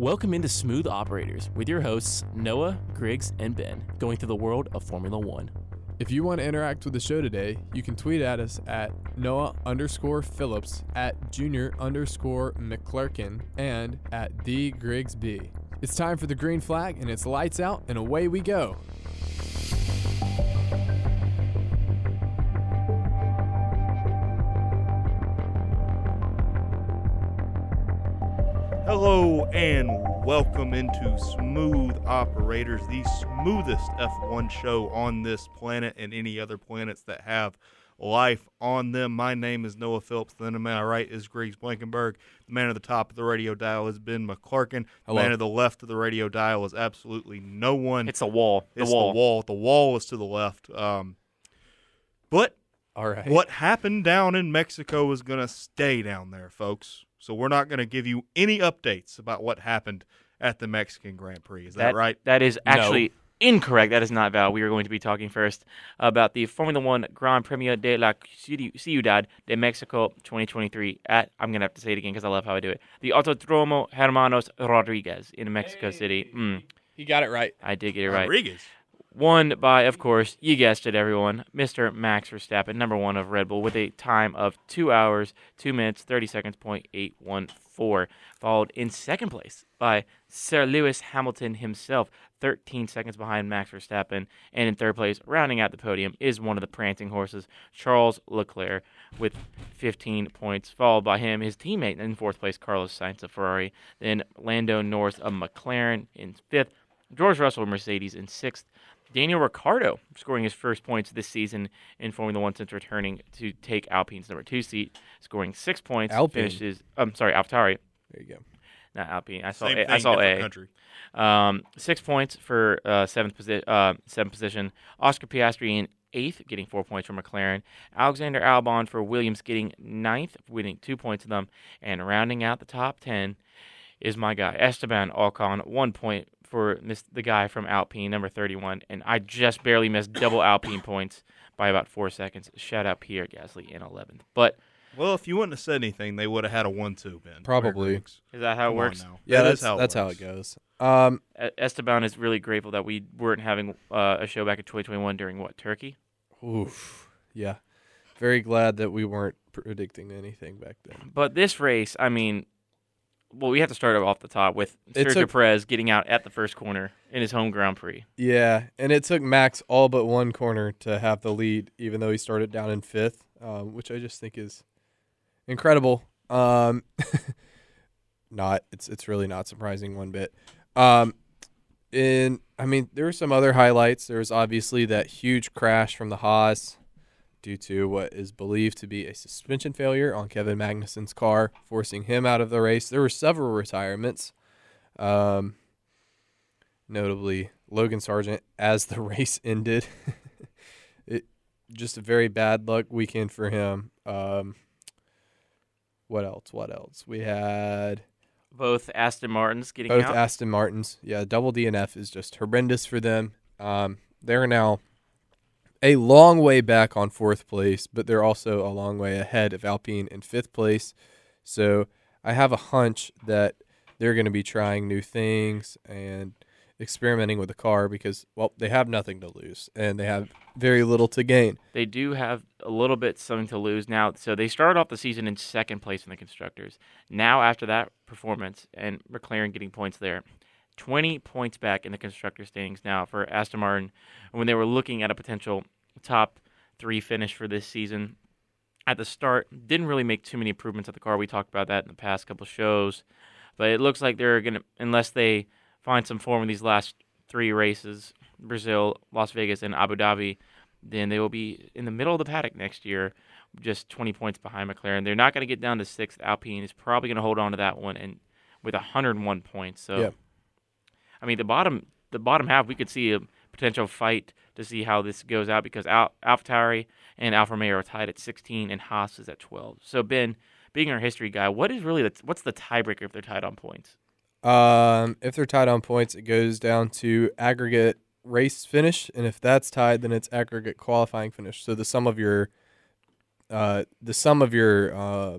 Welcome into Smooth Operators with your hosts, Noah, Griggs, and Ben, going through the world of Formula One. If you want to interact with the show today, you can tweet at us at Noah underscore Phillips, at Junior underscore McClurkin, and at The Griggs B. It's time for the green flag, and it's lights out, and away we go. And welcome into Smooth Operators, the smoothest F1 show on this planet and any other planets that have life on them. My name is Noah Phillips. Then the man on my right is Griggs Blankenberg. The man at the top of the radio dial is Ben McClurkin. The man at the left of the radio dial is absolutely no one. It's a wall. The It's wall. the wall. The wall is to the left. Um, but All right. what happened down in Mexico is going to stay down there, folks. So we're not going to give you any updates about what happened at the Mexican Grand Prix. Is that, right? That is actually incorrect. That is not valid. We are going to be talking first about the Formula One Grand Premio de la Ciudad de Mexico 2023 at, I'm going to have to say it again because I love how I do it, the Autodromo Hermanos Rodriguez in Mexico City. Mm, He got it right. I did get it right. Rodriguez. Won by, of course, you guessed it, everyone, Mr. Max Verstappen, number one of Red Bull, with a time of two hours, two minutes, 30 seconds, point eight one four. Followed in second place by Sir Lewis Hamilton himself, 13 seconds behind Max Verstappen. And in third place, rounding out the podium, is one of the prancing horses, Charles Leclerc, with 15 points. Followed by him, his teammate in fourth place, Carlos Sainz of Ferrari. Then Lando Norris of McLaren in fifth. George Russell of Mercedes in sixth. Daniel Ricciardo scoring his first points this season in Formula One since returning to take Alpine's number two seat, scoring six points. Alpine. Finishes. I'm sorry, AlphaTauri, There you go. not Alpine. I saw. Same A, thing, I saw A. country. Um, six points for uh, seventh position. Uh, seventh position. Oscar Piastri in eighth, getting four points from McLaren. Alexander Albon for Williams, getting ninth, winning two points of them, and rounding out the top ten is my guy Esteban Ocon, one point for miss the guy from Alpine, number thirty-one, and I just barely missed double Alpine points by about four seconds. Shout out Pierre Gasly in eleventh. But Well, if you wouldn't have said anything, they would have had a one-two, Ben. Probably. Is that how it Come on works? Yeah, That that's is how that's how works. it goes. Um, Esteban is really grateful that we weren't having uh, a show back in 2021 during what Turkey. oof. Yeah. Very glad that we weren't predicting anything back then. But this race, I mean, well, we have to start off the top with It Sergio took- Perez getting out at the first corner in his home Grand Prix. Yeah, and it took Max all but one corner to have the lead, even though he started down in fifth, um, which I just think is incredible. Um, not it's it's really not surprising one bit. Um, in I mean, there were some other highlights. There was obviously that huge crash from the Haas due to what is believed to be a suspension failure on Kevin Magnussen's car, forcing him out of the race. There were several retirements. Um, notably Logan Sargeant as the race ended. it just a very bad luck weekend for him. Um, what else? What else? We had Both Aston Martins getting both out. Aston Martins. Yeah, double DNF is just horrendous for them. Um, they're now a long way back on fourth place, but they're also a long way ahead of Alpine in fifth place. So I have a hunch that they're going to be trying new things and experimenting with the car because, well, they have nothing to lose and they have very little to gain. they do have a little bit something to lose now. So they started off the season in second place in the constructors. Now after that performance and McLaren getting points there, 20 points back in the constructor standings now for Aston Martin when they were looking at a potential top three finish for this season. At the start, didn't really make too many improvements at the car. We talked about that in the past couple shows, but it looks like they're gonna unless they find some form in these last three races: Brazil, Las Vegas, and Abu Dhabi then they will be in the middle of the paddock next year, just 20 points behind McLaren. They're not going to get down to sixth. Alpine is probably going to hold on to that one and with 101 points. So, Yeah. I mean, the bottom the bottom half we could see a potential fight to see how this goes out because Al- AlphaTauri and Alfa Romeo are tied at 16 and Haas is at 12. So Ben, being our history guy, what is really the, what's the tiebreaker if they're tied on points? Um, if they're tied on points, it goes down to aggregate race finish, and if that's tied, then it's aggregate qualifying finish. So the sum of your, uh, the sum of your uh,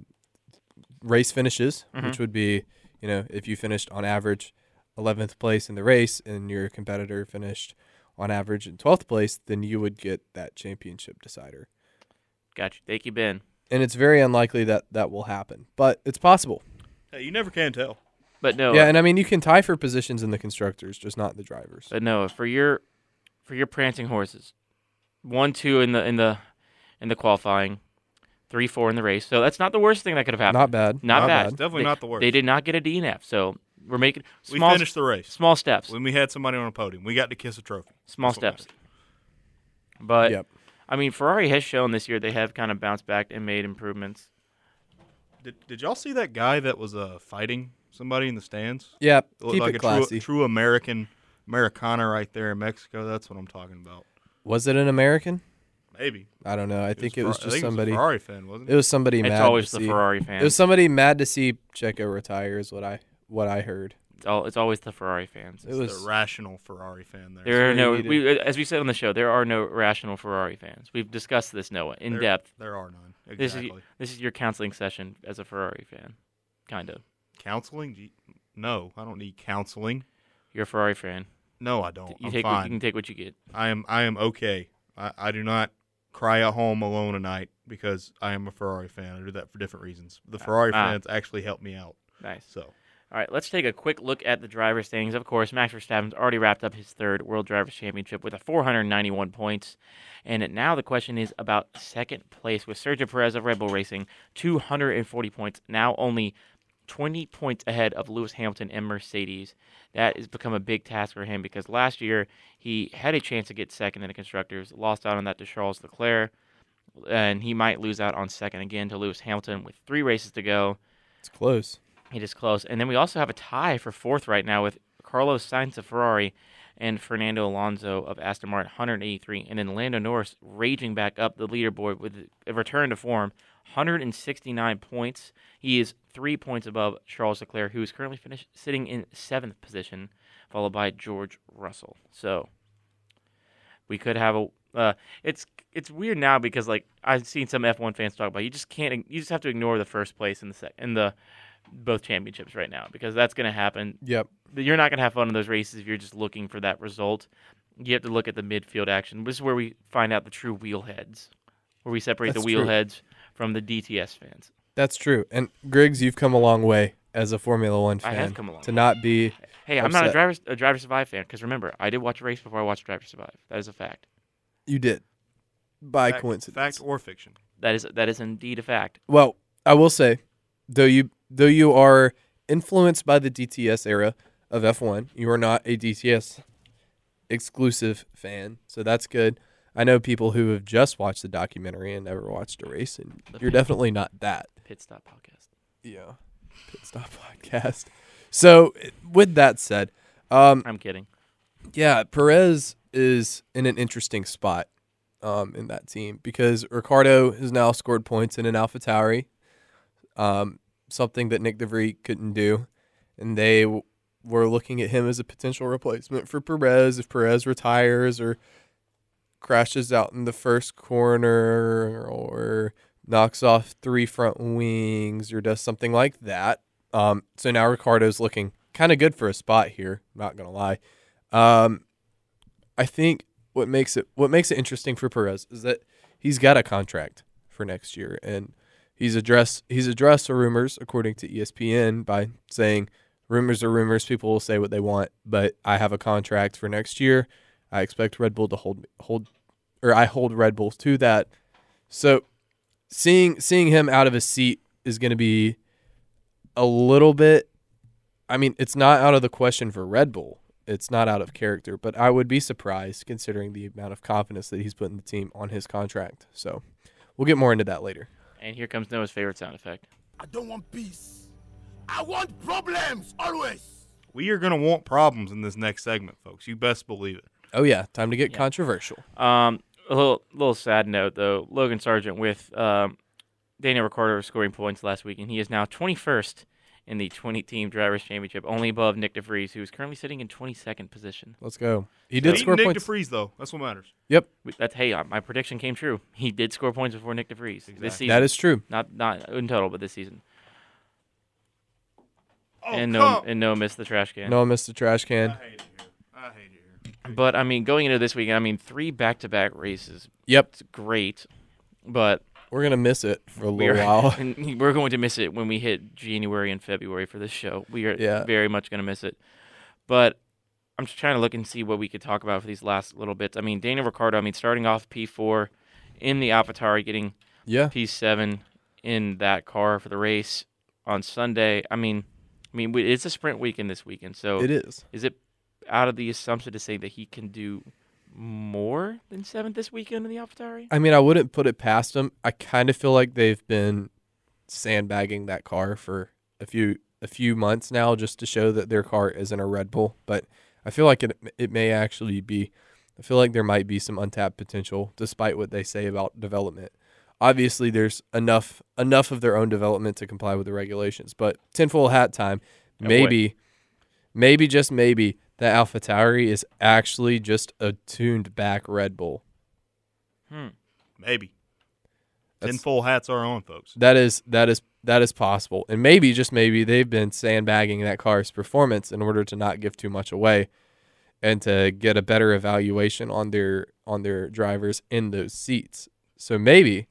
race finishes, Mhm. which would be You know, if you finished on average 11th place in the race and your competitor finished on average in 12th place, then you would get that championship decider. Gotcha. Thank you, Ben. And it's very unlikely that that will happen, but it's possible. Hey, you never can tell. But no, Yeah, and I mean you can tie for positions in the constructors, just not the drivers. But no, for your for your prancing horses, one, two in the in the in the qualifying, three, four in the race. So that's not the worst thing that could have happened. Not bad. Not Not bad. bad. Definitely They- not the worst. They did not get a DNF. So we're making We finished the race. small steps. When we had somebody on a podium, we got to kiss a trophy. Small That's steps. But Yep. I mean, Ferrari has shown this year they have kind of bounced back and made improvements. Did, did y'all see that guy that was uh, fighting somebody in the stands? Yep, It looked keep like it a classy. true, true American Americana right there in Mexico. That's what I'm talking about. Was it an American? Maybe. I don't know. I think it was Fer- I just think somebody. It was a Ferrari fan, wasn't It It was somebody It's mad. always to the see. Ferrari It was somebody mad to see Checo retire. Is what I what I heard. It's, all, it's always the Ferrari fans. It was the rational Ferrari fan there. There are no, you we, as we said on the show, there are no rational Ferrari fans. We've discussed this, Noah, in There- depth. There are none. This Exactly. is this is your counseling session as a Ferrari fan, kind of. Counseling? No, I don't need counseling. You're a Ferrari fan. No, I don't. You I'm take what, fine. you can take what you get. I am I am okay. I, I do not cry at home alone at night because I am a Ferrari fan. I do that for different reasons. The Ferrari ah. fans actually help me out. Nice. So All right, let's take a quick look at the driver standings. Of course, Max Verstappen's already wrapped up his third World Drivers' Championship with a 491 points. And now the question is about second place with Sergio Perez of Red Bull Racing, 240 points. Now only 20 points ahead of Lewis Hamilton and Mercedes. That has become a big task for him because last year he had a chance to get second in the constructors, lost out on that to Charles Leclerc, and he might lose out on second again to Lewis Hamilton with three races to go. It's close. It is close. And then we also have a tie for fourth right now with Carlos Sainz of Ferrari and Fernando Alonso of Aston Martin, 183. And then Lando Norris raging back up the leaderboard with a return to form, 169 points. He is three points above Charles Leclerc, who is currently finished sitting in seventh position, followed by George Russell. So we could have a. Uh, it's it's weird now because like I've seen some F1 fans talk about. You just can't. You just have to ignore the first place in the sec- in the both championships right now because that's going to happen. Yep. You're not going to have fun in those races if you're just looking for that result. You have to look at the midfield action. This is where we find out the true wheelheads, where we separate That's the true. wheelheads from the DTS fans. That's true. And Griggs, you've come a long way as a Formula One fan. I fan have come a long to way. not be. Hey, I'm not a driver a Drive to Survive fan because remember I did watch a race before I watched Drive to Survive. That is a fact. You did by fact, coincidence. fact or fiction. That is that is indeed a fact. Well, I will say, though you though you are influenced by the DTS era of F1, you are not a DTS exclusive fan, so that's good. I know people who have just watched the documentary and never watched a race, and The you're definitely not that. Pit stop podcast. Yeah, pit stop podcast. So, with that said, um, I'm kidding. yeah, Perez is in an interesting spot um, in that team because Ricciardo has now scored points in an AlphaTauri, um, something that Nyck de Vries couldn't do, and they w- were looking at him as a potential replacement for Perez if Perez retires or crashes out in the first corner or knocks off three front wings or does something like that. Um, so now Ricciardo's looking kind of good for a spot here. Not gonna lie. Um, I think what makes it what makes it interesting for Perez is that he's got a contract for next year, and he's addressed he's addressed the rumors according to ESPN by saying rumors are rumors. People will say what they want, but I have a contract for next year. I expect Red Bull to hold hold, or I hold Red Bull to that. So, seeing seeing him out of his seat is going to be a little bit. I mean, it's not out of the question for Red Bull. It's not out of character, but I would be surprised considering the amount of confidence that he's putting the team on his contract. So, we'll get more into that later. And here comes Noah's favorite sound effect. I don't want peace. I want problems always. We are going to want problems in this next segment, folks. You best believe it. Oh yeah, time to get Yeah. controversial. Um, a little little sad note though. Logan Sargeant with um, Daniel Ricciardo scoring points last week, and he is now 21st in the 20 team drivers championship, only above Nyck de Vries, who is currently sitting in 22nd position. Let's go. He Beating did score points. Nick points. de Vries, though. That's what matters. Yep, That's hey, uh, my prediction came true. He did score points before Nyck de Vries this season. that is true. not not in total, but this season. Oh, and no come- and no missed the trash can. No, missed the trash can. I hate it here. I hate it here. But I mean, going into this weekend, I mean, three back-to-back races. Yep, It's great, but we're gonna miss it for a little we're while. and we're going to miss it when we hit January and February for this show. We are Yeah. very much going to miss it. But I'm just trying to look and see what we could talk about for these last little bits. I mean, Daniel Ricciardo. I mean, starting off P4 in the AlphaTauri, getting yeah, P7 in that car for the race on Sunday. I mean, I mean, it's a sprint weekend this weekend. So it is. is it out of the assumption to say that he can do more than seventh this weekend in the AlphaTauri? I mean, I wouldn't put it past them. I kind of feel like they've been sandbagging that car for a few a few months now, just to show that their car isn't a Red Bull. But I feel like it it may actually be. I feel like there might be some untapped potential, despite what they say about development. Obviously, there's enough enough of their own development to comply with the regulations. But tinfoil hat time, maybe, maybe just maybe that Alpha Tauri is actually just a tuned back Red Bull. Hmm. Maybe. That's- full hats are on, folks. That is that is that is possible, and maybe just maybe they've been sandbagging that car's performance in order to not give too much away, and to get a better evaluation on their on their drivers in those seats. So maybe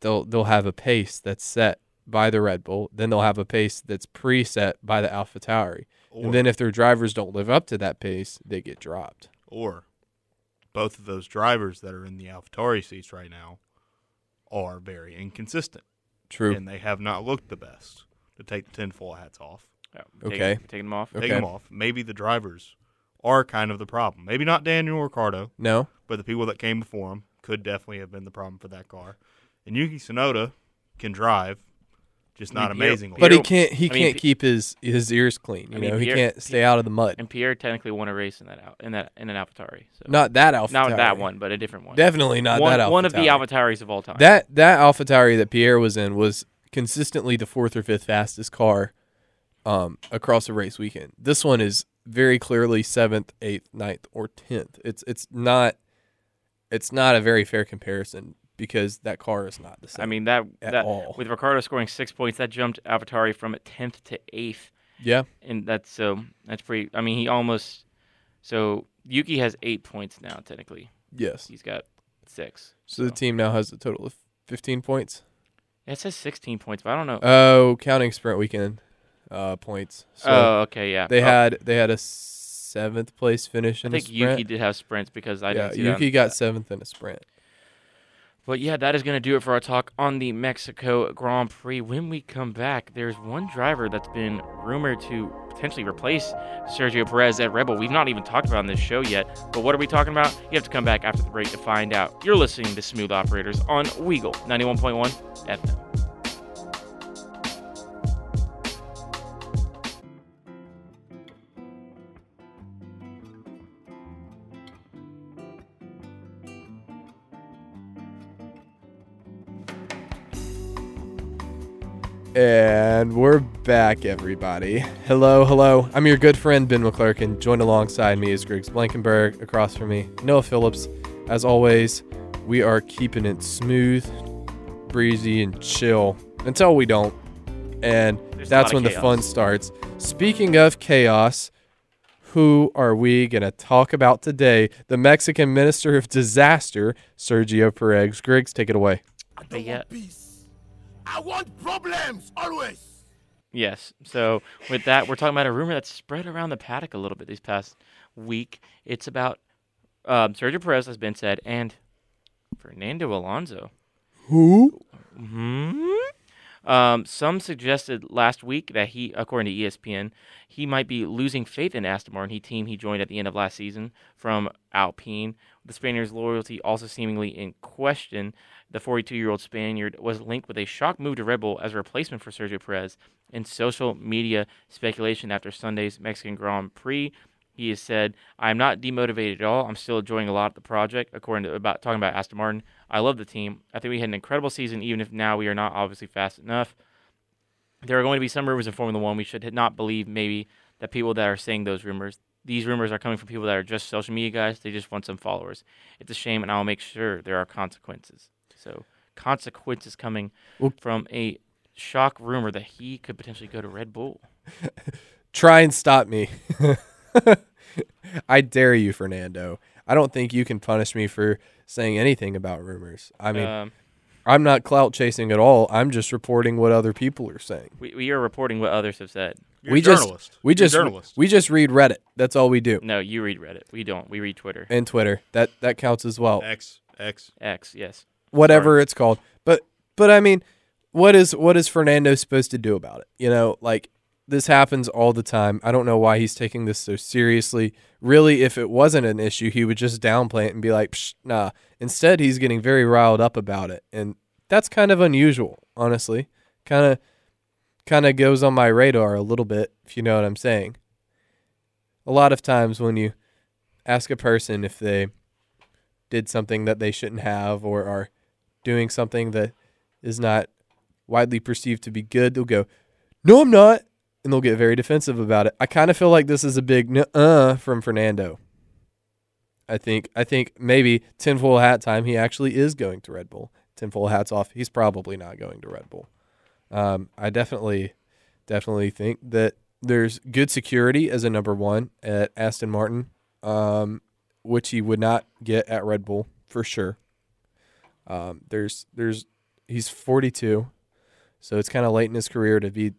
they'll they'll have a pace that's set by the Red Bull, then they'll have a pace that's preset by the Alpha Tauri, Or, and then if their drivers don't live up to that pace, they get dropped. or both of those drivers that are in the AlphaTauri seats right now are very inconsistent, True. and they have not looked the best. To take the tinfoil hats off, Yeah, taking- Okay. taking them off. Okay. take them off. Maybe the drivers are kind of the problem. Maybe not Daniel Ricciardo, no. but the people that came before him could definitely have been the problem for that car. And Yuki Tsunoda can drive, just I mean, not Pierre- amazingly. But he can't. He I mean, can't P- keep his his ears clean. You I mean, know, Pierre- he can't stay out of the mud. And Pierre technically won a race in that out in that in an AlphaTauri. So Not that Alpha. not that one, but a different one. Definitely not one, that Alpha. one of the AlphaTauris of all time. That that Alpha Tauri that Pierre was in was consistently the fourth or fifth fastest car um, across a race weekend. This one is very clearly seventh, eighth, ninth, or tenth. It's it's not it's not a very fair comparison because that car is not the same. I mean that at that all. with Ricciardo scoring six points, that jumped AlphaTauri from tenth to eighth, yeah, and that's so that's pretty. I mean, he almost so Yuki has eight points now. Technically, yes. he's got six. So the team now has a total of fifteen points. It says sixteen points, but I don't know. Oh, counting sprint weekend uh, points. So oh, okay, yeah. they Oh, had they had a seventh place finish I think. Yuki did have sprints because I yeah, didn't see that Yuki got seventh in a sprint. But yeah, that is going to do it for our talk on the Mexico Grand Prix. When we come back, there's one driver that's been rumored to potentially replace Sergio Perez at Red Bull. We've not even talked about on this show yet. But what are we talking about? You have to come back after the break to find out. You're listening to Smooth Operators on Weagle 91.1 FM. And we're back, everybody. Hello, hello. I'm your good friend, Ben McClurkin. Joined alongside me is Griggs Blankenberg. Across from me, Noah Phillips. As always, we are keeping it smooth, breezy, and chill until we don't. And There's that's when of the fun starts. Speaking of chaos, who are we going to talk about today? The Mexican Minister of Disaster, Sergio Perez. Griggs, take it away. I don't yeah. Want peace. I want problems always. Yes. So with that, we're talking about a rumor that's spread around the paddock a little bit this past week. It's about um, Sergio Perez, has been said, and Fernando Alonso. Who? Hmm? Um, some suggested last week that he, according to ESPN, he might be losing faith in Aston Martin, he team he joined at the end of last season from Alpine. The Spaniard's loyalty also seemingly in question. The 42-year-old Spaniard was linked with a shock move to Red Bull as a replacement for Sergio Perez in social media speculation after Sunday's Mexican Grand Prix. He has said, "I'm not demotivated at all. I'm still enjoying a lot of the project." According to about talking about Aston Martin, I love the team. I think we had an incredible season, even if now we are not obviously fast enough. There are going to be some rumors in Formula One. We should not believe maybe that people that are saying those rumors. These rumors are coming from people that are just social media guys. They just want some followers. It's a shame, and I'll make sure there are consequences. So consequences coming Well- from a shock rumor that he could potentially go to Red Bull. Try and stop me. I dare you, Fernando. I don't think you can punish me for saying anything about rumors. I mean, um, I'm not clout chasing at all. I'm just reporting what other people are saying. we, we are reporting what others have said. You're we a just we You're a just journalist. we just read Reddit. That's all we do. No, you read Reddit. We don't. We read Twitter. And Twitter. That that counts as well. X X. X, yes. whatever it's called. But but I mean, what is what is Fernando supposed to do about it? You know, like this happens all the time. I don't know why he's taking this so seriously. Really, if it wasn't an issue, he would just downplay it and be like, Psh, "Nah." Instead, he's getting very riled up about it, and that's kind of unusual, honestly. Kind of kind of goes on my radar a little bit, if you know what I'm saying. A lot of times when you ask a person if they did something that they shouldn't have or are doing something that is not widely perceived to be good, they'll go, "No, I'm not," and they'll get very defensive about it. I kind of feel like this is a big "uh" from Fernando. I think I think maybe tinfoil hat time. He actually is going to Red Bull. Tinfoil hats off. He's probably not going to Red Bull. Um, I definitely, definitely think that there's good security as a number one at Aston Martin, um, which he would not get at Red Bull for sure. Um, there's there's he's 42, so it's kind of late in his career to be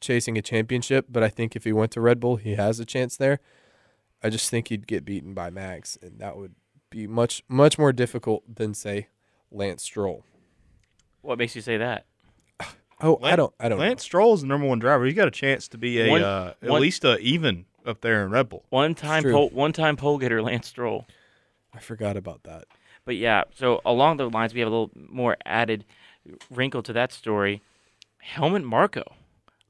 chasing a championship. But I think if he went to Red Bull, he has a chance there. I just think he'd get beaten by Max, and that would be much much more difficult than say Lance Stroll. What makes you say that? Oh, I don't I don't know. Lance Stroll is the number one driver. He's got a chance to be a One- uh, at one- least a even up there in Red Bull. One time, pole, one time pole getter Lance Stroll. I forgot about that. But yeah, so along the lines, we have a little more added wrinkle to that story. Helmut Marko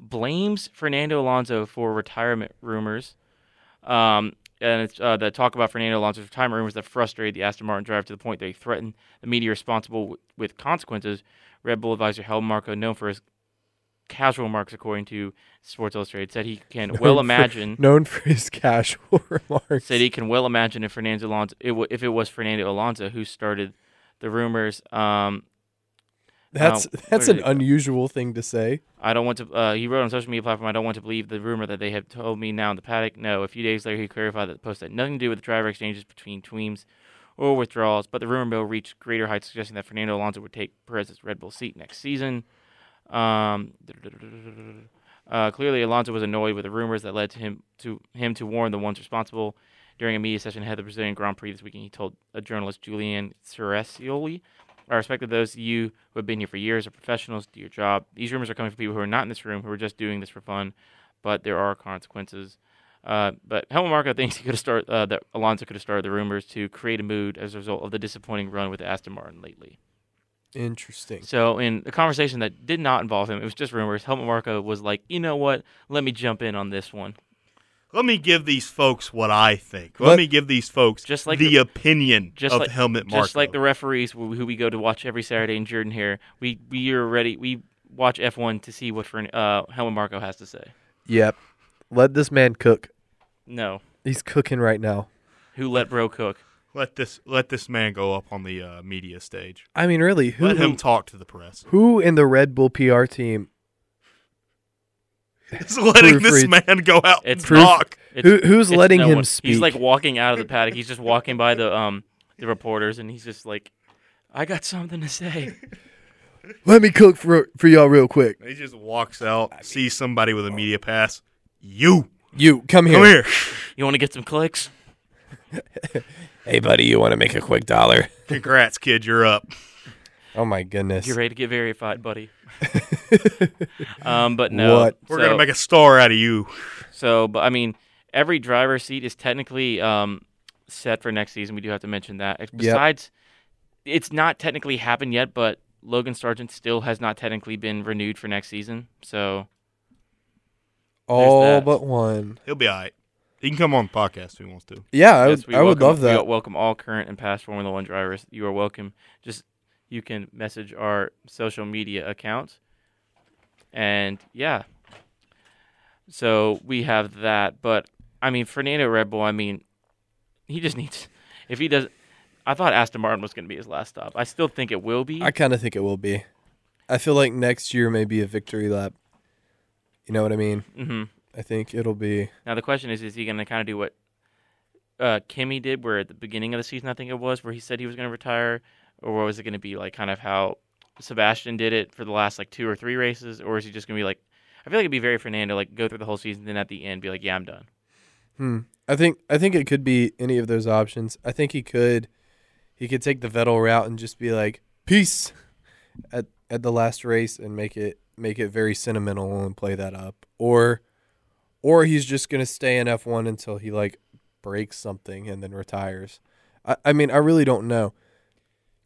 blames Fernando Alonso for retirement rumors. Um, and it's uh, the talk about Fernando Alonso's retirement rumors that frustrated the Aston Martin driver to the point he threatened the media responsible w- with consequences. Red Bull advisor Helmut Marko, known for his casual remarks, according to Sports Illustrated, said he can well Known for- imagine Known for his casual remarks. said he can well imagine if Fernando Alonso, it w- if it was Fernando Alonso who started the rumors. Um, That's Uh, that's an did it go? unusual thing to say. I don't want to. Uh, he wrote on social media platform, "I don't want to believe the rumor that they have told me now in the paddock." No. A few days later, he clarified that the post had nothing to do with driver exchanges between teams or withdrawals, but the rumor mill reached greater heights, suggesting that Fernando Alonso would take Perez's Red Bull seat next season. Um, uh, clearly, Alonso was annoyed with the rumors that led to him to him to warn the ones responsible. During a media session ahead of the Brazilian Grand Prix this weekend, he told a journalist Julian Ceresioli, I respect that those of you who have been here for years are professionals, do your job. These rumors are coming from people who are not in this room, who are just doing this for fun, but there are consequences. Uh, but Helmut Marko thinks he could have started uh, that Alonso could have started the rumors to create a mood as a result of the disappointing run with Aston Martin lately. Interesting. So in a conversation that did not involve him, it was just rumors. Helmut Marko was like, you know what? Let me jump in on this one. Let me give these folks what I think. Let, Let- me give these folks Just like the, the- opinion just of like Helmut Marko. Just like the referees who who we go to watch every Saturday in Jordan here, we we are ready. We watch F1 to see what Fern, uh, Helmut Marko has to say. Yep. Let this man cook. No, He's cooking right now. who let bro cook? let this let this man go up on the uh, media stage. I mean, really, who Let him talk to the press. who in the Red Bull PR team It's letting this Proofread. man go out It's and Proof- talk. It's- who who's it's letting no him one. speak? He's like walking out of the paddock. He's just walking by the um the reporters, and he's just like, "I got something to say." Let me cook for for y'all real quick. He just walks out, sees somebody with a media pass. You You come here. come here. You want to get some clicks? Hey, buddy, you want to make a quick dollar? Congrats, kid. You're up. Oh my goodness. You're ready to get verified, buddy. um, but no, What? We're so- gonna make a star out of you. So, but I mean, every driver seat is technically um, set for next season. We do have to mention that. Besides, it's not technically happened yet, but Logan Sargeant still has not technically been renewed for next season. So, All that. but one. He'll be all right. He can come on the podcast if he wants to. Yeah, I yes, would. we I would love that. We welcome all current and past Formula One drivers. You are welcome. Just you can message our social media accounts, and yeah. So we have that, but I mean Fernando Red Bull. I mean, he just needs. If he does, I thought Aston Martin was going to be his last stop. I still think it will be. I kind of think it will be. I feel like next year may be a victory lap. You know what I mean? Mm-hmm. I think it'll be. Now the question is, is he going to kind of do what uh, Kimi did, where at the beginning of the season, I think it was, where he said he was going to retire, or was it going to be like kind of how Sebastian did it for the last like two or three races, or is he just going to be like? I feel like it'd be very Fernando, like go through the whole season, then at the end be like, yeah, I'm done. Hmm. I think I think it could be any of those options. I think he could he could take the Vettel route and just be like peace at at the last race and make it make it very sentimental and play that up. Or or he's just gonna stay in F one until he like breaks something and then retires. I, I mean I really don't know.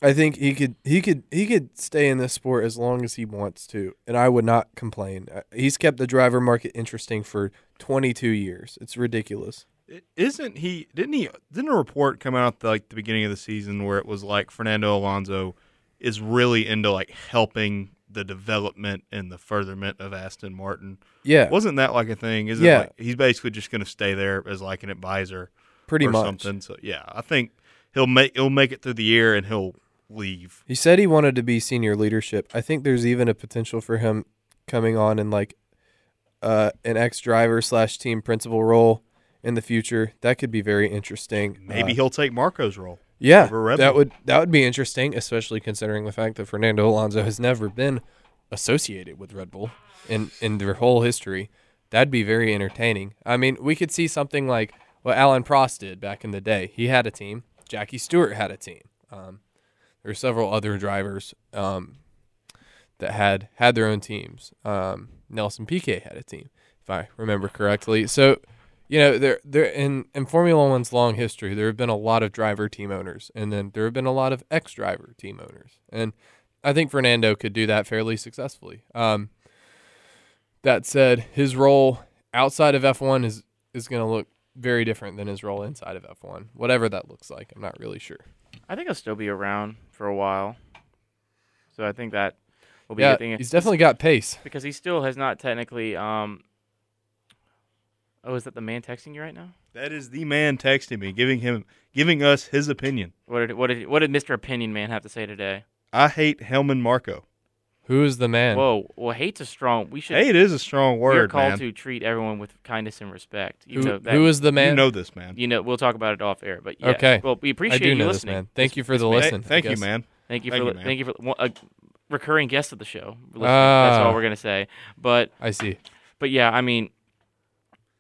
I think he could he could he could stay in this sport as long as he wants to, and I would not complain. Uh, He's kept the driver market interesting for 22 years. It's ridiculous. It- Isn't he? Didn't he? Didn't a report come out at, like the beginning of the season where it was like Fernando Alonso is really into like helping the development and the furtherment of Aston Martin? Yeah, Wasn't that like a thing? Is Yeah. it like he's basically just going to stay there as like an advisor pretty or much. something? So yeah, I think he'll make he'll make it through the year and he'll leave. He said he wanted to be senior leadership. I think there's even a potential for him coming on in like uh, an ex driver slash team principal role in the future. That could be very interesting. Maybe Uh, he'll take Marko's role. yeah, that would that would be interesting, especially considering the fact that Fernando Alonso has never been associated with Red Bull in in their whole history. That'd be very entertaining. I mean, we could see something like what Alain Prost did back in the day. He had a team. Jackie Stewart had a team. Um, there were several other drivers um, that had had their own teams. Um, Nelson Piquet had a team, if I remember correctly. So, you know, there there in in Formula One's long history, there have been a lot of driver team owners, and then there have been a lot of ex-driver team owners, and I think Fernando could do that fairly successfully. Um, that said, his role outside of F1 is is going to look very different than his role inside of F1, whatever that looks like. I'm not really sure. I think he'll still be around for a while. So I think that will be a Yeah, good thing. he's definitely got pace. because he still has not technically. Um, oh, is that the man texting you right now? That is the man texting me, giving him giving us his opinion. What did what did what did Mr. Opinion Man have to say today? I hate Helmut Marko. Who is the man? Whoa, well, hate's a strong. We should. Hate is a strong word. we are called man. to treat everyone with kindness and respect. even who, though that- who is the man? You know this, man. You know, we'll talk about it off air. But yeah, Okay. Well, we I appreciate do you know this listening. man. Thank you for the Hey, listen. I thank you, man. Thank you Thank for you, man. thank you for one- a recurring guest of the show. Listening. That's all we're gonna say. But I see. but yeah, I mean,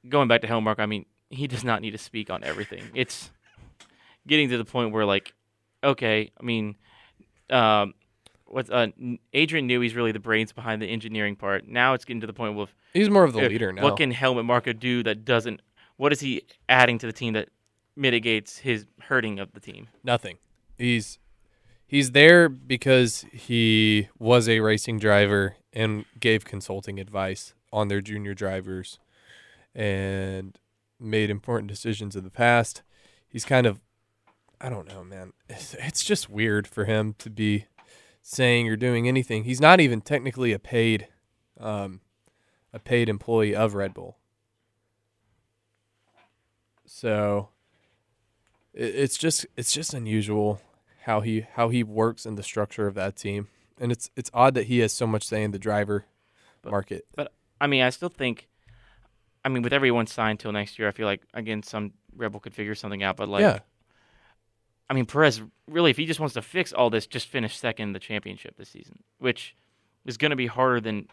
going back to Hellmark, I mean, he does not need to speak on everything. It's getting to the point where like, okay, I mean, um, what's uh, Adrian Newey he's really the brains behind the engineering part. Now it's getting to the point with He's more of the uh, leader now. What can Helmut Marko do that doesn't? What is he adding to the team that mitigates his hurting of the team? Nothing. He's he's there because he was a racing driver and gave consulting advice on their junior drivers and made important decisions in the past. He's kind of I don't know, man. It's, it's just weird for him to be saying or doing anything. He's not even technically a paid um a paid employee of Red Bull. So it, it's just it's just unusual how he how he works in the structure of that team, and it's it's odd that he has so much say in the driver But- market. But I mean, I still think. I mean, with everyone signed till next year, I feel like again some Red Bull could figure something out. But like, yeah, I mean, Perez really, if he just wants to fix all this, just finish second in the championship this season, which is going to be harder than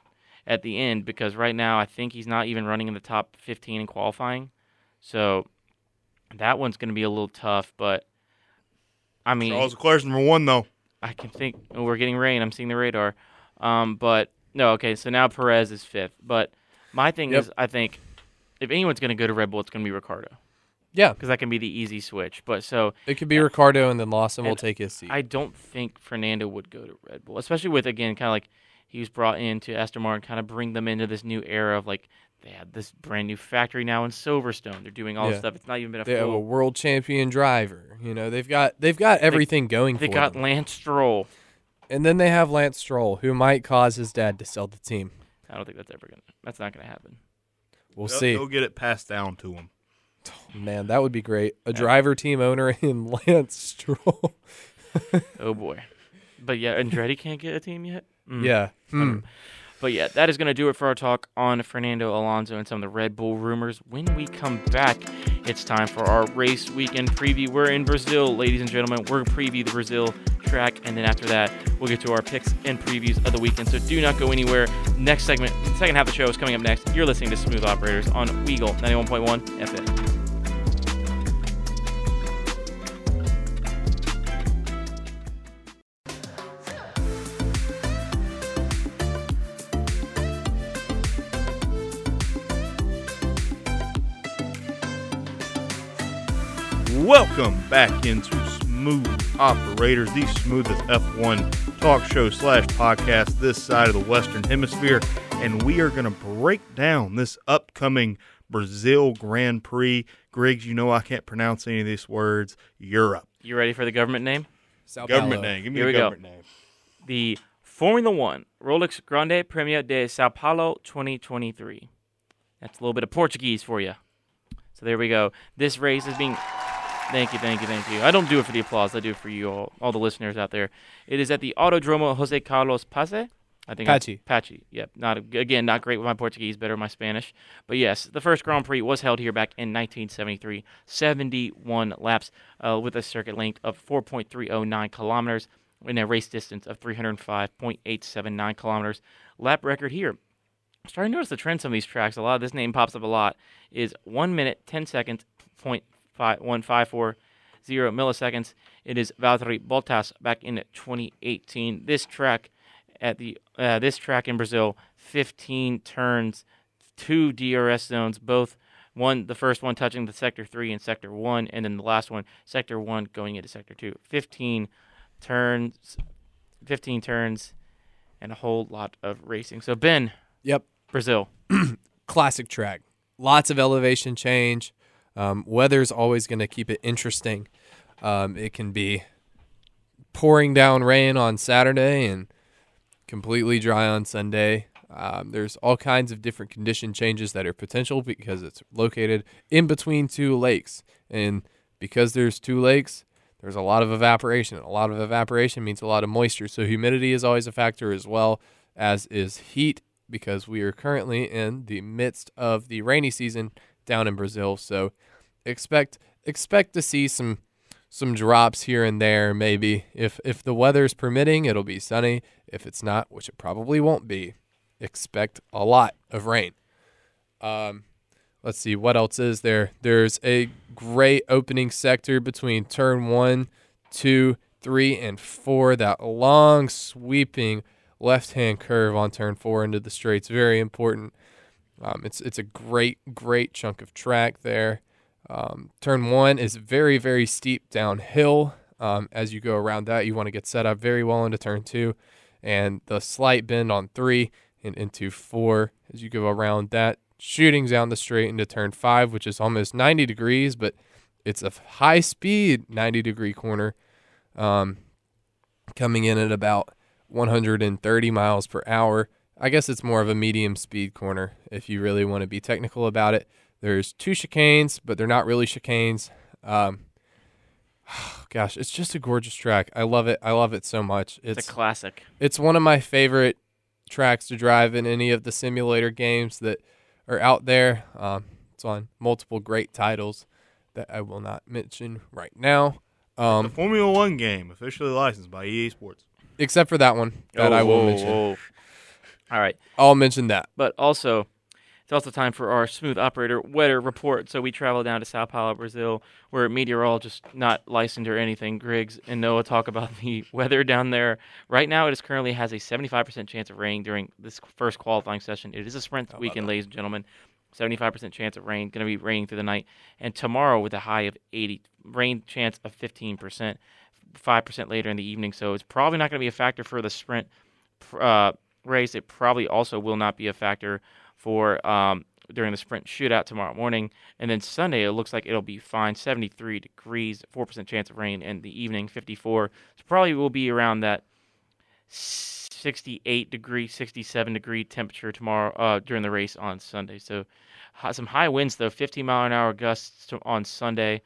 at the end because right now I think he's not even running in the top 15 in qualifying. So that one's going to be a little tough. But I mean, Charles Leclerc's number one though. I can think oh, we're getting rain. I'm seeing the radar. Um, but no, okay. So now Perez is fifth. But my thing Yep. is, I think if anyone's going to go to Red Bull, it's going to be Ricciardo yeah. because that can be the easy switch. But so It could be Ricciardo, and then Lawson will take his seat. I don't think Fernando would go to Red Bull, especially with again kind of like he was brought in to Aston Martin, kind of bring them into this new era of like they have this brand new factory now in Silverstone. They're doing all this stuff. It's not even been a they have a world champion driver. You know, they've got they've got everything going They for got them. Lance Stroll. And then they have Lance Stroll, who might cause his dad to sell the team. I don't think that's ever gonna. That's not gonna happen. We'll They'll- see. They'll get it passed down to him. Man, that would be great. A driver team owner in Lance Stroll. Oh boy. But yeah, Andretti can't get a team yet. Mm. Yeah. Hmm. But yeah, that is going to do it for our talk on Fernando Alonso and some of the Red Bull rumors. When we come back, it's time for our race weekend preview. We're in Brazil, ladies and gentlemen. We're going to preview the Brazil track, and then after that, we'll get to our picks and previews of the weekend. So do not go anywhere. Next segment, second half of the show is coming up next. You're listening to Smooth Operators on Weagle 91.1 FM. Welcome back into Smooth Operators, the smoothest F1 talk show slash podcast this side of the Western Hemisphere. And we are going to break down this upcoming Brazil Grand Prix. Griggs, you know I can't pronounce any of these words. Europe. You ready for the government name? Sao Government Paulo. name. Give me Here the we go. name. The Formula One Rolex Grande Premio de Sao Paulo 2023. That's a little bit of Portuguese for you. So there we go. This race is being. Thank you, thank you, thank you. I don't do it for the applause. I do it for you all, all the listeners out there. It is at the Autodromo Jose Carlos Pace. I think I- Pachi. Pachi. Yep. Not again, not great with my Portuguese, better with my Spanish. But yes, the first Grand Prix was held here back in 1973. 71 laps uh, with a circuit length of 4.309 kilometers and a race distance of 305.879 kilometers. Lap record here. I'm starting to notice the trend some of these tracks. A lot of this name pops up a lot. Is one minute ten seconds point five one five four zero milliseconds. It is Valtteri Bottas back in 2018. This track at the uh, this track in Brazil, 15 turns, two DRS zones, both one the first one touching the sector three and sector one, and then the last one sector one going into sector two. 15 turns, 15 turns, and a whole lot of racing. So Ben, Yep. Brazil. classic track. Lots of elevation change. Um, weather's always going to keep it interesting. Um, it can be pouring down rain on Saturday and completely dry on Sunday. Um, there's all kinds of different condition changes that are potential because it's located in between two lakes. And because there's two lakes, there's a lot of evaporation. A lot of evaporation means a lot of moisture. So humidity is always a factor as well, as is heat, because we are currently in the midst of the rainy season down in Brazil. So expect expect to see some some drops here and there maybe. If if the weather's permitting, it'll be sunny. If it's not, which it probably won't be, expect a lot of rain. Um let's see what else is there. There's a great opening sector between turn one, two, three, and 4 that long sweeping left-hand curve on turn 4 into the straights very important. Um, it's it's a great great chunk of track there. Um, turn one is very very steep downhill. Um, as you go around that, you want to get set up very well into turn two, and the slight bend on three and into four as you go around that, shooting down the straight into turn five, which is almost 90 degrees, but it's a high speed 90 degree corner, um, coming in at about 130 miles per hour. I guess it's more of a medium speed corner if you really want to be technical about it. There's two chicanes, but they're not really chicanes. Um, gosh, it's just a gorgeous track. I love it. I love it so much. It's, It's a classic. it's one of my favorite tracks to drive in any of the simulator games that are out there. Um, it's on multiple great titles that I will not mention right now. The Um, Formula One game, officially licensed by EA Sports. except for that one that Oh, I will whoa, mention. whoa. All right. I'll mention that. But also, it's also time for our smooth operator weather report. So we travel down to Sao Paulo, Brazil, where meteorologists not licensed or anything, Griggs and Noah talk about the weather down there. Right now, it is currently has a 75% chance of rain during this first qualifying session. It is a sprint weekend, ladies and gentlemen. 75% chance of rain, going to be raining through the night. And tomorrow with a high of 80, rain chance of 15%, 5% later in the evening. So it's probably not going to be a factor for the sprint uh, race. It probably also will not be a factor for um, during the sprint shootout tomorrow morning. And then Sunday, it looks like it'll be fine 73 degrees, 4% chance of rain in the evening, 54. So probably will be around that 68 degree, 67 degree temperature tomorrow uh, during the race on Sunday. So some high winds, though, 15 mile an hour gusts on Sunday,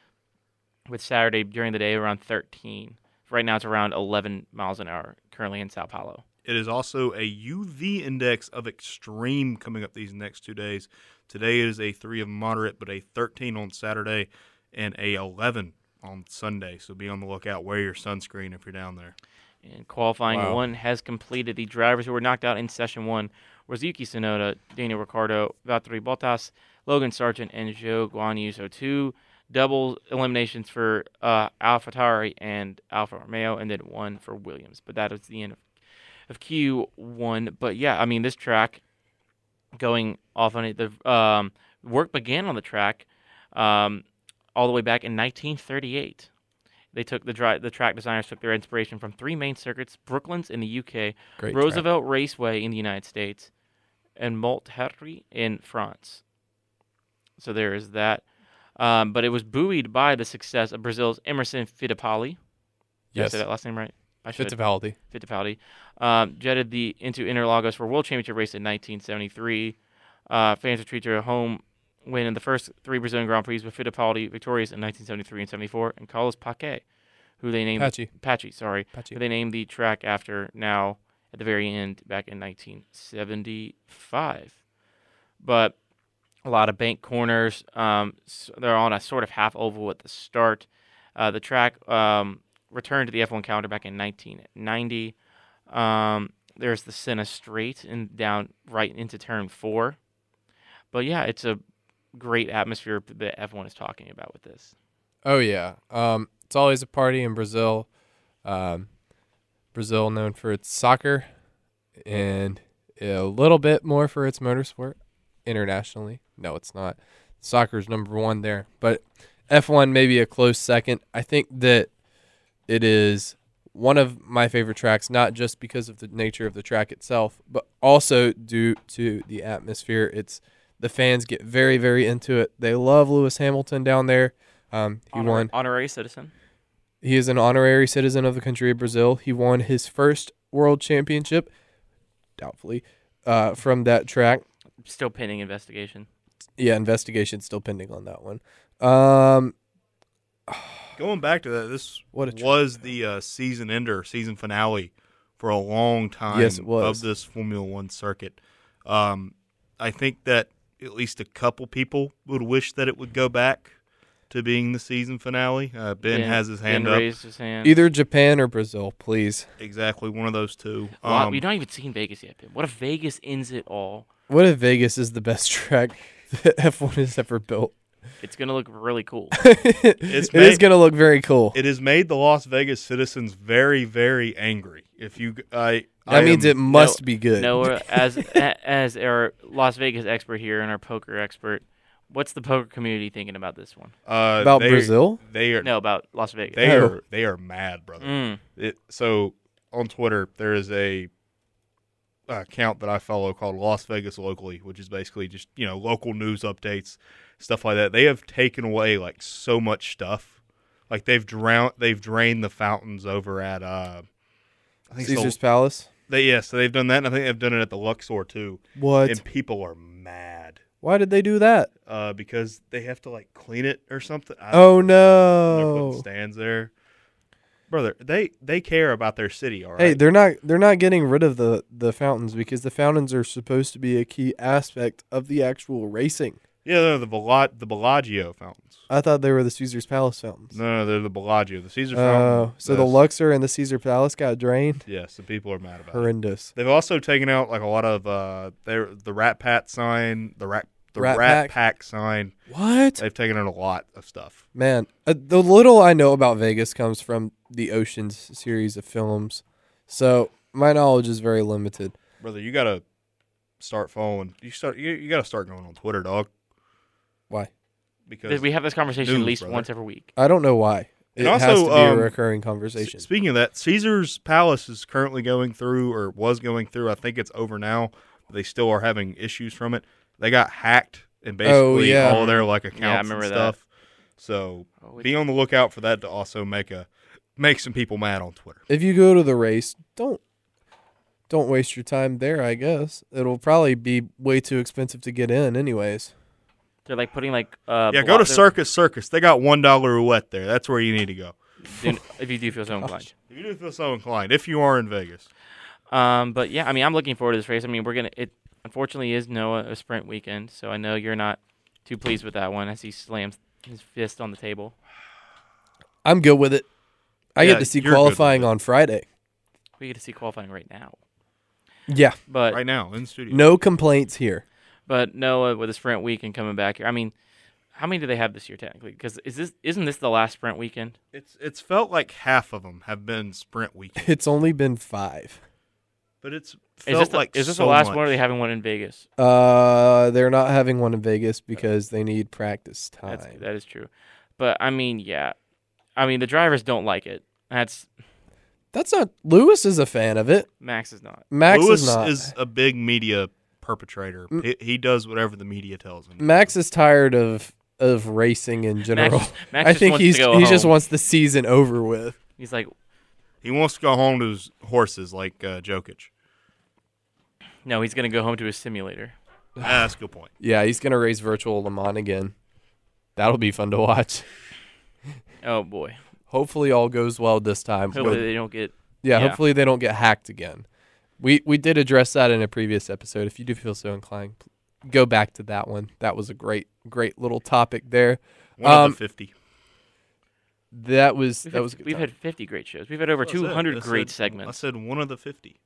with Saturday during the day around 13. Right now, it's around 11 miles an hour currently in Sao Paulo. It is also a UV index of extreme coming up these next two days. Today is a three of moderate, but a 13 on Saturday and a 11 on Sunday. So be on the lookout. Wear your sunscreen if you're down there. And qualifying Wow. one has completed. The drivers who were knocked out in session one was Yuki Tsunoda, Daniel Ricciardo, Valtteri Bottas, Logan Sargeant, and Zhou Guan Yu. So two double eliminations for uh, AlphaTauri and Alfa Romeo, and then one for Williams. But that is the end of, of Q1. But yeah, I mean, this track going off on it, the um, work began on the track um, all the way back in 1938. They took the dri- the track designers took their inspiration from three main circuits: Brooklands in the UK, Great. track. Roosevelt Raceway in the United States, and Montlhéry in France. So there is that. Um, but it was buoyed by the success of Brazil's Emerson Fittipaldi. Did I Yes. say that last name right? I should. Fittipaldi. Fittipaldi, um, jetted the into Interlagos for World Championship race in 1973. Uh, fans retreat to a home win in the first three Brazilian Grand Prix with Fittipaldi victorious in 1973 and 74, and Carlos Paquet, who they named Patchy. Patchy, sorry, Patchy. who they named the track after now at the very end back in 1975. But a lot of bank corners. Um, s- they're on a sort of half oval at the start. Uh, the track um, returned to the F1 calendar back in 1990. Um, there's the Senna Straight and down right into turn four. But yeah, it's a great atmosphere that F1 is talking about with this. Oh yeah. Um, it's always a party in Brazil. Um, Brazil known for its soccer, and a little bit more for its motorsport internationally. No, it's not. Soccer's number one there, but F1 maybe a close second. I think that it is one of my favorite tracks, not just because of the nature of the track itself, but also due to the atmosphere. It's the fans get very, very into it. They love Lewis Hamilton down there. Um, he Honor- won. honorary citizen. He is an honorary citizen of the country of Brazil. He won his first world championship, doubtfully, uh, from that track. Still pending investigation. Yeah, investigation still pending on that one. Um, Going back to that, this What was the uh, season ender, season finale for a long time Yes, it was. of this Formula One circuit. Um, I think that at least a couple people would wish that it would go back to being the season finale. Uh, ben has his hand ben up. raised his hand. either Japan or Brazil, please. Exactly, one of those two. Wow, Um, we've not even seen Vegas yet. Ben. What if Vegas ends it all? What if Vegas is the best track that F1 has ever built? It's gonna look really cool. It is made- going to look very cool. it has made the Las Vegas citizens very, very angry. If you, I, that means it must No- be good. Noah, as a- as our Las Vegas expert here and our poker expert, what's the poker community thinking about this one? uh, About they- Brazil? They are No, about Las Vegas. They Oh. are they are mad, brother. Mm. It, so on Twitter, there is a account that I follow called Las Vegas Locally, which is basically just you know local news updates, stuff like that. They have taken away like so much stuff, like they've drowned, they've drained the fountains over at uh, I think Caesar's Palace. they yeah, so they've done that, and I think they've done it at the Luxor too, What? and people are mad. Why did they do that? Uh, because they have to like clean it or something. Oh know. No! stands there, brother. They they care about their city. All right. Hey, they're not they're not getting rid of the the fountains because the fountains are supposed to be a key aspect of the actual racing. Yeah, they're the Bella- the Bellagio fountains. I thought they were the Caesar's Palace fountains. No, no, they're the Bellagio. The Caesar Oh, fountain. so the. Luxor and the Caesar Palace got drained. Yes, the people are mad about it. Horrendous. They've also taken out like a lot of uh, their the Rat Pat sign, the Rat the Rat Rat, Pack? Pack sign. What? They've taken out a lot of stuff. Man, uh, the little I know about Vegas comes from the Oceans series of films. So, my knowledge is very limited. Brother, you gotta start following. You start. You, you gotta start going on Twitter, dog. Why? Because We have this conversation News, at least brother. once every week. I don't know why. It And has also, to be a um, recurring S- conversation. Speaking of that, Caesar's Palace is currently going through, or was going through. I think it's over now, but they still are having issues from it. They got hacked, and basically Oh, yeah. all of their like accounts remember and that. stuff. So Oh, be on the lookout for that to also make a make some people mad on Twitter. if you go to the race, don't don't waste your time there, I guess. It'll probably be way too expensive to get in anyways. They're like putting like uh yeah, blo- go to Circus Circus. They got one dollar roulette there. That's where you need to go do- if you do feel so inclined. if you do feel so inclined. If you are in Vegas, Um, but yeah, I mean, I'm looking forward to this race. I mean, we're gonna. It unfortunately is Noah a sprint weekend, so I know you're not too pleased with that one as he slams his fist on the table. I'm good with it. I Yeah, get to see you're good with qualifying on Friday. We get to see qualifying right now, Yeah, but right now in studio. no complaints here. But Noah with a sprint weekend coming back here. I mean, how many do they have this year technically? Because is this isn't this the last sprint weekend? It's it's felt like half of them have been sprint weekend, It's only been five. but it's Is felt this the, like is this so the last much. one? Or are they having one in Vegas? Uh, they're not having one in Vegas because they need practice time. That's that is true, but I mean, yeah, I mean the drivers don't like it. That's That's not. Lewis is a fan of it. Max is not. Max Lewis is not. is a big media perpetrator. Mm. He, he does whatever the media tells him. Max is tired of of racing in general. Max, Max I think he's to go he just wants the season over with. He's like, He wants to go home to his horses like uh, Jokic. no, he's gonna go home to his simulator. Ah, that's a good point. Yeah, he's gonna race virtual Le Mans again. That'll be fun to watch. Oh boy, Hopefully, all goes well this time. hopefully With- they don't get. yeah, yeah. hopefully they don't get hacked again. We we did address that in a previous episode. If you do feel so inclined, go back to that one. That was a great great little topic there. One Um, of the fifty. That was We've, that had, was a good we've time. had 50 great shows. We've had over That's what I said. 200 great said- I said one of the fifty.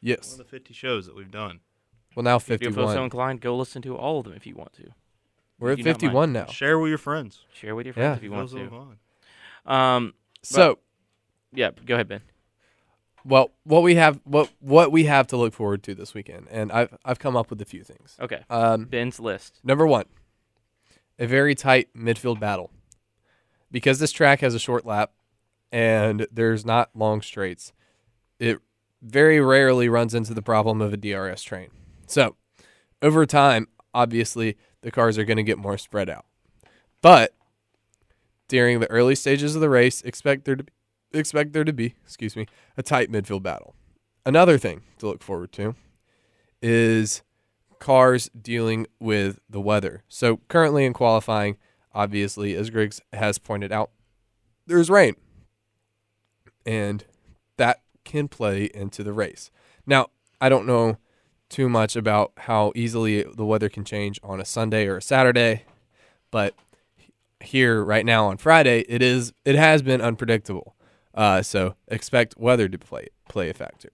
yes. One of the fifty shows that we've done. Well, now fifty-one. If you fifty feel so inclined, go listen to all of them if you want to. We're at do not mind. fifty one now. Share with your friends. Share with your friends Yeah. if you want so to. Um, So yeah, go ahead, Ben. Well, what we have what what we have to look forward to this weekend, and I've I've come up with a few things. Okay, Um, Ben's list. Number one, a very tight midfield battle. Because this track has a short lap and there's not long straights, it very rarely runs into the problem of a DRS train. So, over time, obviously, the cars are going to get more spread out. But during the early stages of the race, expect there to be, expect there to be, excuse me, a tight midfield battle. Another thing to look forward to is cars dealing with the weather. So currently in qualifying, obviously, as Griggs has pointed out, there's rain. And that can play into the race. Now, I don't know too much about how easily the weather can change on a Sunday or a Saturday, but here right now on Friday, it is it has been unpredictable. Uh, so expect weather to play play a factor.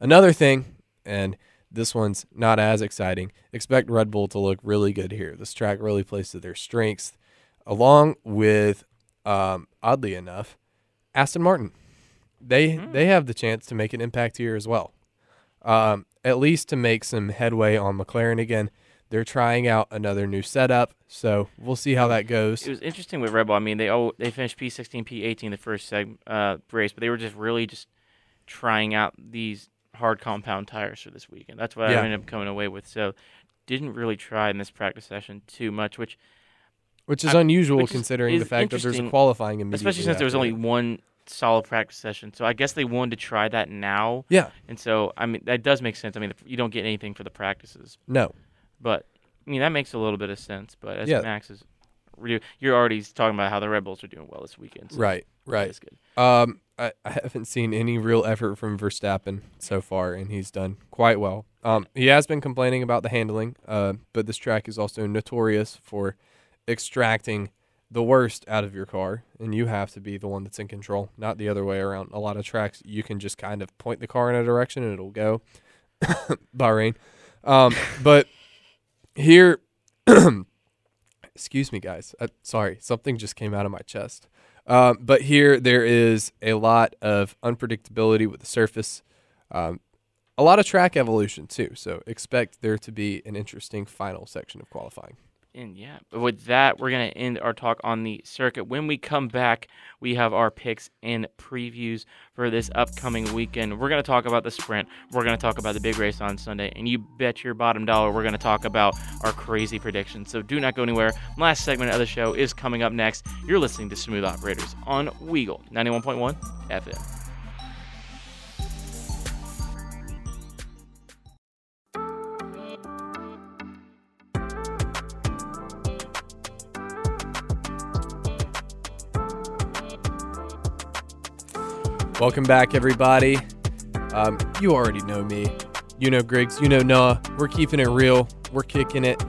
Another thing, and this one's not as exciting. Expect Red Bull to look really good here. This track really plays to their strengths, along with, um, oddly enough, Aston Martin. They they have the chance to make an impact here as well. Um, at least to make some headway on McLaren again. They're trying out another new setup, so we'll see how that goes. It was interesting with Red Bull. I mean, they oh they finished P16, P18 the first seg uh, race, but they were just really just trying out these hard compound tires for this weekend. That's what Yeah. I ended up coming away with. So didn't really try in this practice session too much, which Which is I- unusual which is- considering the fact that there's a qualifying immediately. especially since there was only one solid practice session. So I guess they wanted to try that now, Yeah, and so I mean that does make sense. I mean you don't get anything for the practices, no, but I mean that makes a little bit of sense. But as Yeah. Max is, you're already talking about how the Red Bulls are doing well this weekend. So right, right. That's good. Um, I, I haven't seen any real effort from Verstappen so far, and he's done quite well. Um, he has been complaining about the handling, uh, but this track is also notorious for extracting the worst out of your car, and you have to be the one that's in control, not the other way around. A lot of tracks, you can just kind of point the car in a direction and it'll go. Bahrain. Um, but here, excuse me, guys. Uh, sorry, something just came out of my chest. Um, but here there is a lot of unpredictability with the surface, um, a lot of track evolution too. So expect there to be an interesting final section of qualifying. And yeah, with that, we're going to end our talk on the circuit. When we come back, we have our picks and previews for this upcoming weekend. We're going to talk about the sprint. We're going to talk about the big race on Sunday. And you bet your bottom dollar we're going to talk about our crazy predictions. So do not go anywhere. Last segment of the show is coming up next. You're listening to Smooth Operators on Weagle 91.1 FM. Welcome back, everybody. Um, you already know me. You know Griggs. You know Noah. We're keeping it real. We're kicking it.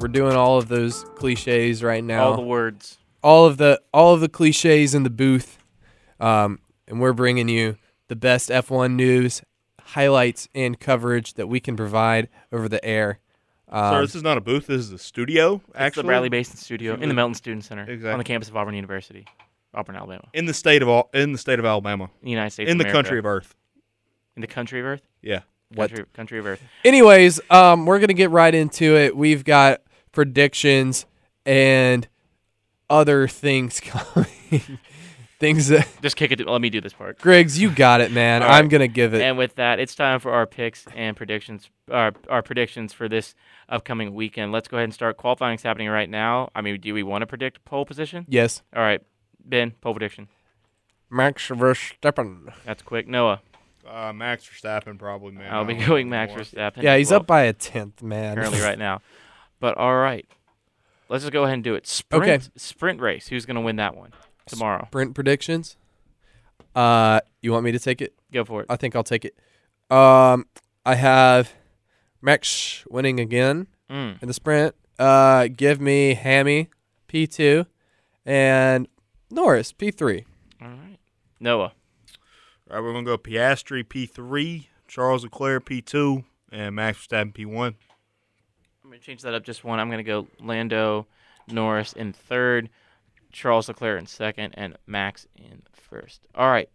We're doing all of those cliches right now. All the words. all of the all of the cliches in the booth, um, and we're bringing you the best F1 news, highlights, and coverage that we can provide over the air. so Um, this is not a booth. This is a studio. It's Actually, the Bradley Basin Studio in the Melton Student Center on the campus of Auburn University, Auburn, Alabama, in the state of in the state of Alabama, in the United States, in of the America. country of Earth. in the country of Earth. Yeah. What? Country, country of Earth. anyways, um, we're gonna get right into it. We've got predictions and other things coming. things that Just kick it. Let me do this part. Griggs, you got it, man. All right. I'm gonna give it. And with that, it's time for our picks and predictions. Our, our predictions for this upcoming weekend. Let's go ahead and start. qualifying. Qualifying's happening right now. I mean, do we want to predict pole position? yes, All right, Ben, pole prediction. Max Verstappen. That's quick. Noah, Uh, Max Verstappen probably, man. I'll be going Max more. Verstappen. Yeah, he's Well, up by a tenth, man. currently right now. But all right, let's just go ahead and do it. Sprint, Okay. sprint race. Who's going to win that one tomorrow? Sprint predictions. Uh, you want me to take it? Go for it. I think I'll take it. Um, I have Max winning again Mm. in the sprint. Uh, give me Hammy P two and Norris P three. All right, Noah. All right, we're gonna go Piastri P three, Charles Leclerc P two, and Max Verstappen P one. I'm going to change that up just one. I'm going to go Lando Norris in third, Charles Leclerc in second, and Max in first. All right.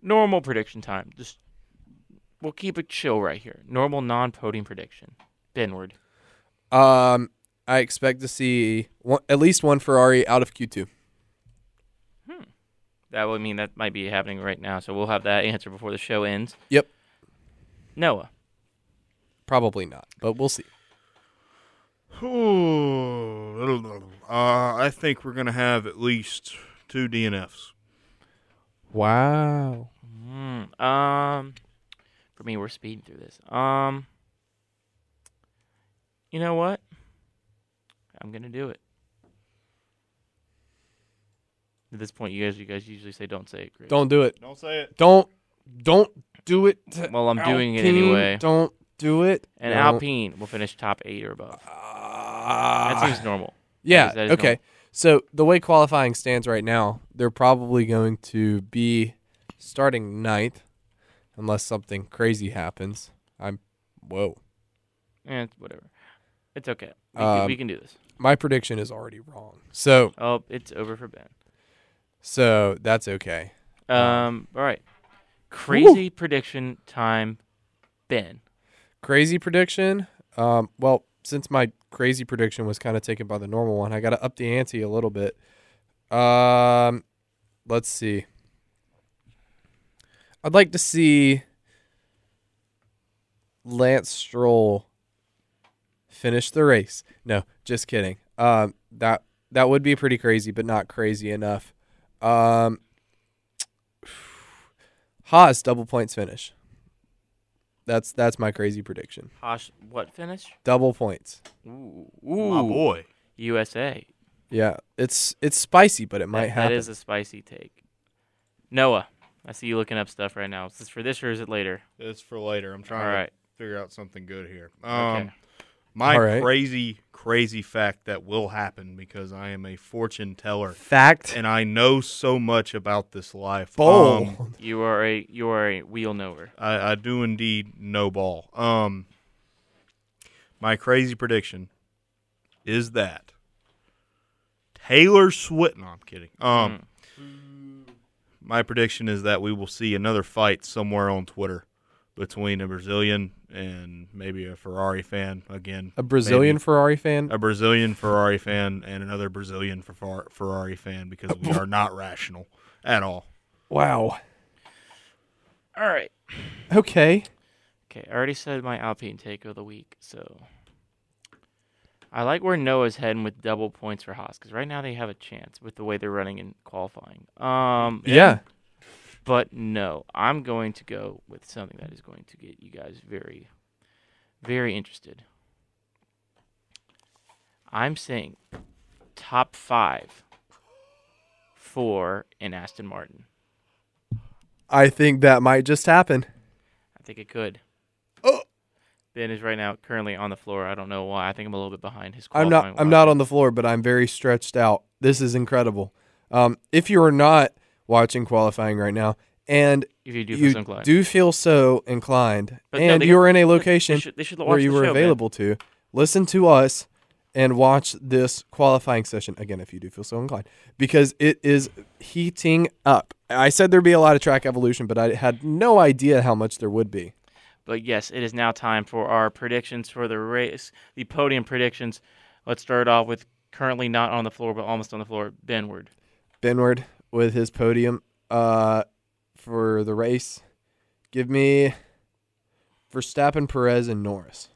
Normal prediction time. Just we'll keep it chill right here. Normal non-podium prediction. Benward. Um, I expect to see one, at least one Ferrari out of Q two. That would mean that might be happening right now, so we'll have that answer before the show ends. Yep. Noah. Probably not, but we'll see. Ooh, uh, I think we're gonna have at least two DNFs. Wow. Mm, um, for me, we're speeding through this. Um, you know what? I'm gonna do it. At this point, you guys, you guys usually say don't say it. Chris. Don't do it. Don't say it. Don't don't do it. Well, I'm doing it Alpine, anyway. Don't do it. And Don't. Alpine will finish top eight or above. Ah. That seems normal. Yeah. That is- that is okay. normal. So the way qualifying stands right now, they're probably going to be starting ninth, unless something crazy happens. I'm whoa. Eh, it's whatever. It's okay. We, can, we Um, can do this. My prediction is already wrong. So Oh, it's over for Ben. So that's okay. Um. All right. Crazy prediction time, Ben. Crazy prediction. Um. Well, since my crazy prediction was kind of taken by the normal one, I got to up the ante a little bit. Um. Let's see. I'd like to see Lance Stroll finish the race. No, just kidding. Um, that that would be pretty crazy, but not crazy enough. Um, Haas double points finish. That's that's my crazy prediction. Hosh, what finish? Double points. Ooh, My boy. USA. Yeah, it's it's spicy, but it might That- happen. That is a spicy take. Noah, I see you looking up stuff right now. Is this for this or is it later? It's for later. I'm trying All to right. figure out something good here. Um, Okay. My All right. crazy, crazy fact that will happen because I am a fortune teller Fact. and I know so much about this life. Bold. Um, You are a you are a wheel knower. I, I do indeed know ball. Um, my crazy prediction is that Taylor Swift. No, I'm kidding. Um, my prediction is that we will see another fight somewhere on Twitter between a Brazilian and maybe a Ferrari fan again. a Brazilian maybe Ferrari fan. a Brazilian Ferrari fan and another Brazilian Ferrari fan because we are not rational at all. wow. All right. Okay. Okay, I already said my Alpine take of the week, so I like where Noah's heading with double points for Haas because right now they have a chance with the way they're running in qualifying. Um, Yeah. But no, I'm going to go with something that is going to get you guys very, very interested. I'm saying top five for an Aston Martin. I think that might just happen. I think it could. Oh. Ben is right now currently on the floor. I don't know why. I think I'm a little bit behind his. I'm not. I'm not on the floor, but I'm very stretched out. This is incredible. Um, if you are not watching qualifying right now, and If you do you feel so inclined. do feel so inclined, But and they- you are in a They location should, they should where you were show, available to, listen to us and watch this qualifying session again if you do feel so inclined because it is heating up. I said there'd be a lot of track evolution, but I had no idea how much there would be. But yes, it is now time for our predictions for the race, the podium predictions. Let's start off with currently not on the floor, but almost on the floor, Benward. Benward with his podium uh, for the race. Give me Verstappen, Perez, and Norris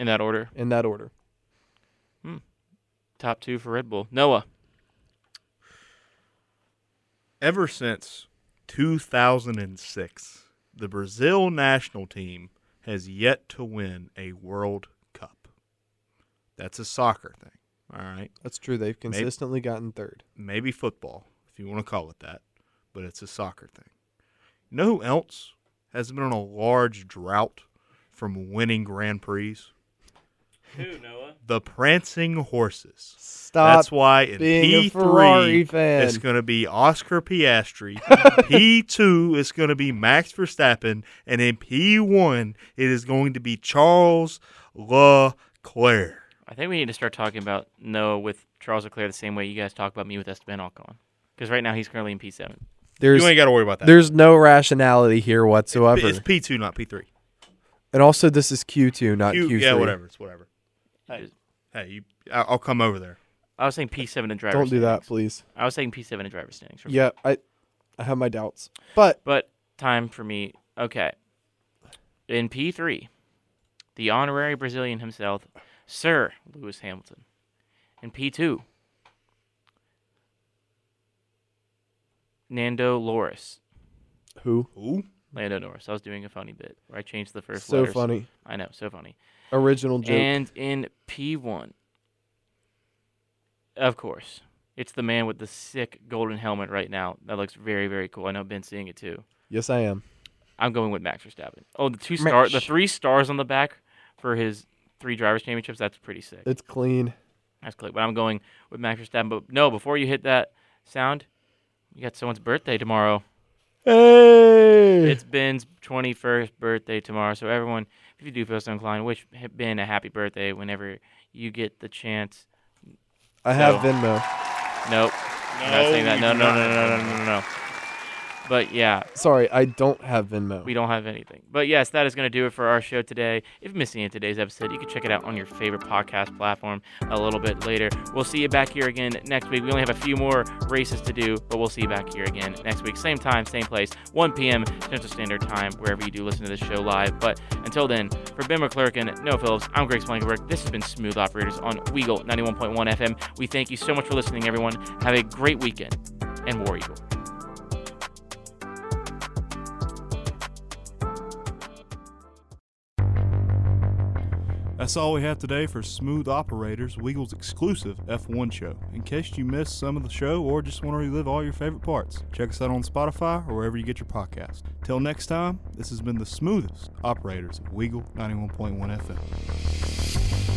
In that order, in that order. Hmm. top two for Red Bull. Noah. Ever since 2006, the Brazil national team has yet to win a World Cup. That's a soccer thing. All right. That's true. They've consistently gotten third. Maybe football, if you want to call it that, but it's a soccer thing. You know who else has been on a large drought from winning Grand Prix? Who, Noah? The Prancing Horses. Stop That's why in being a P3 it's going to be Oscar Piastri. P2 is going to be Max Verstappen, and in P1 it is going to be Charles Leclerc. I think we need to start talking about Noah with Charles Leclerc the same way you guys talk about me with Esteban Ocon. Because right now he's currently in P7. There's you ain't got to worry about that. there's no rationality here whatsoever. it's P2, not P3. and also, this is Q2, not Q- Q3. yeah, whatever. It's whatever. Hey. Hey, you, I- I'll come over there. I was saying P7 and driver Don't do that, standings. please. I was saying P7 in driver standings. for me. Yeah, I I have my doubts, but But time for me. Okay. In P3, the honorary Brazilian himself, Sir Lewis Hamilton. In P2, Nando Loris. who? Who? Lando Norris. I was doing a funny bit where I changed the first So letters. funny. I know, so funny. Original joke. And in P1, of course, it's the man with the sick golden helmet right now. That looks very, very cool. I know Ben's seeing it too. yes, I am. I'm going with Max Verstappen. Oh, the two star, the Max. three stars on the back for his three drivers championships. That's pretty sick. It's clean. That's click. But I'm going with Max Verstappen. But no, before you hit that sound, you got someone's birthday tomorrow. Hey, It's Ben's 21st birthday tomorrow. So everyone, if you do feel so inclined, wish Ben a happy birthday whenever you get the chance. I have Venmo. Nope. I'm not saying that. No, no, no, no, no, no, no, no. But yeah, Sorry, I don't have Venmo. We don't have anything. But yes, that is going to do it for our show today. If you missed any of today's episode, you can check it out on your favorite podcast platform a little bit later. We'll see you back here again next week. We only have a few more races to do, but we'll see you back here again next week. Same time, same place, 1 p.m. Central Standard Time, wherever you do listen to this show live. But until then, for Ben McClurkin, Noah Phillips, I'm Greg Splankenberg. This has been Smooth Operators on Weagle 91.1 FM. We thank you so much for listening, everyone. Have a great weekend, and War Eagle. That's all we have today for Smooth Operators, Weagle's exclusive F1 show. In case you missed some of the show or just want to relive all your favorite parts, check us out on Spotify or wherever you get your podcast. Till next time, this has been the smoothest operators of Weagle 91.1 FM.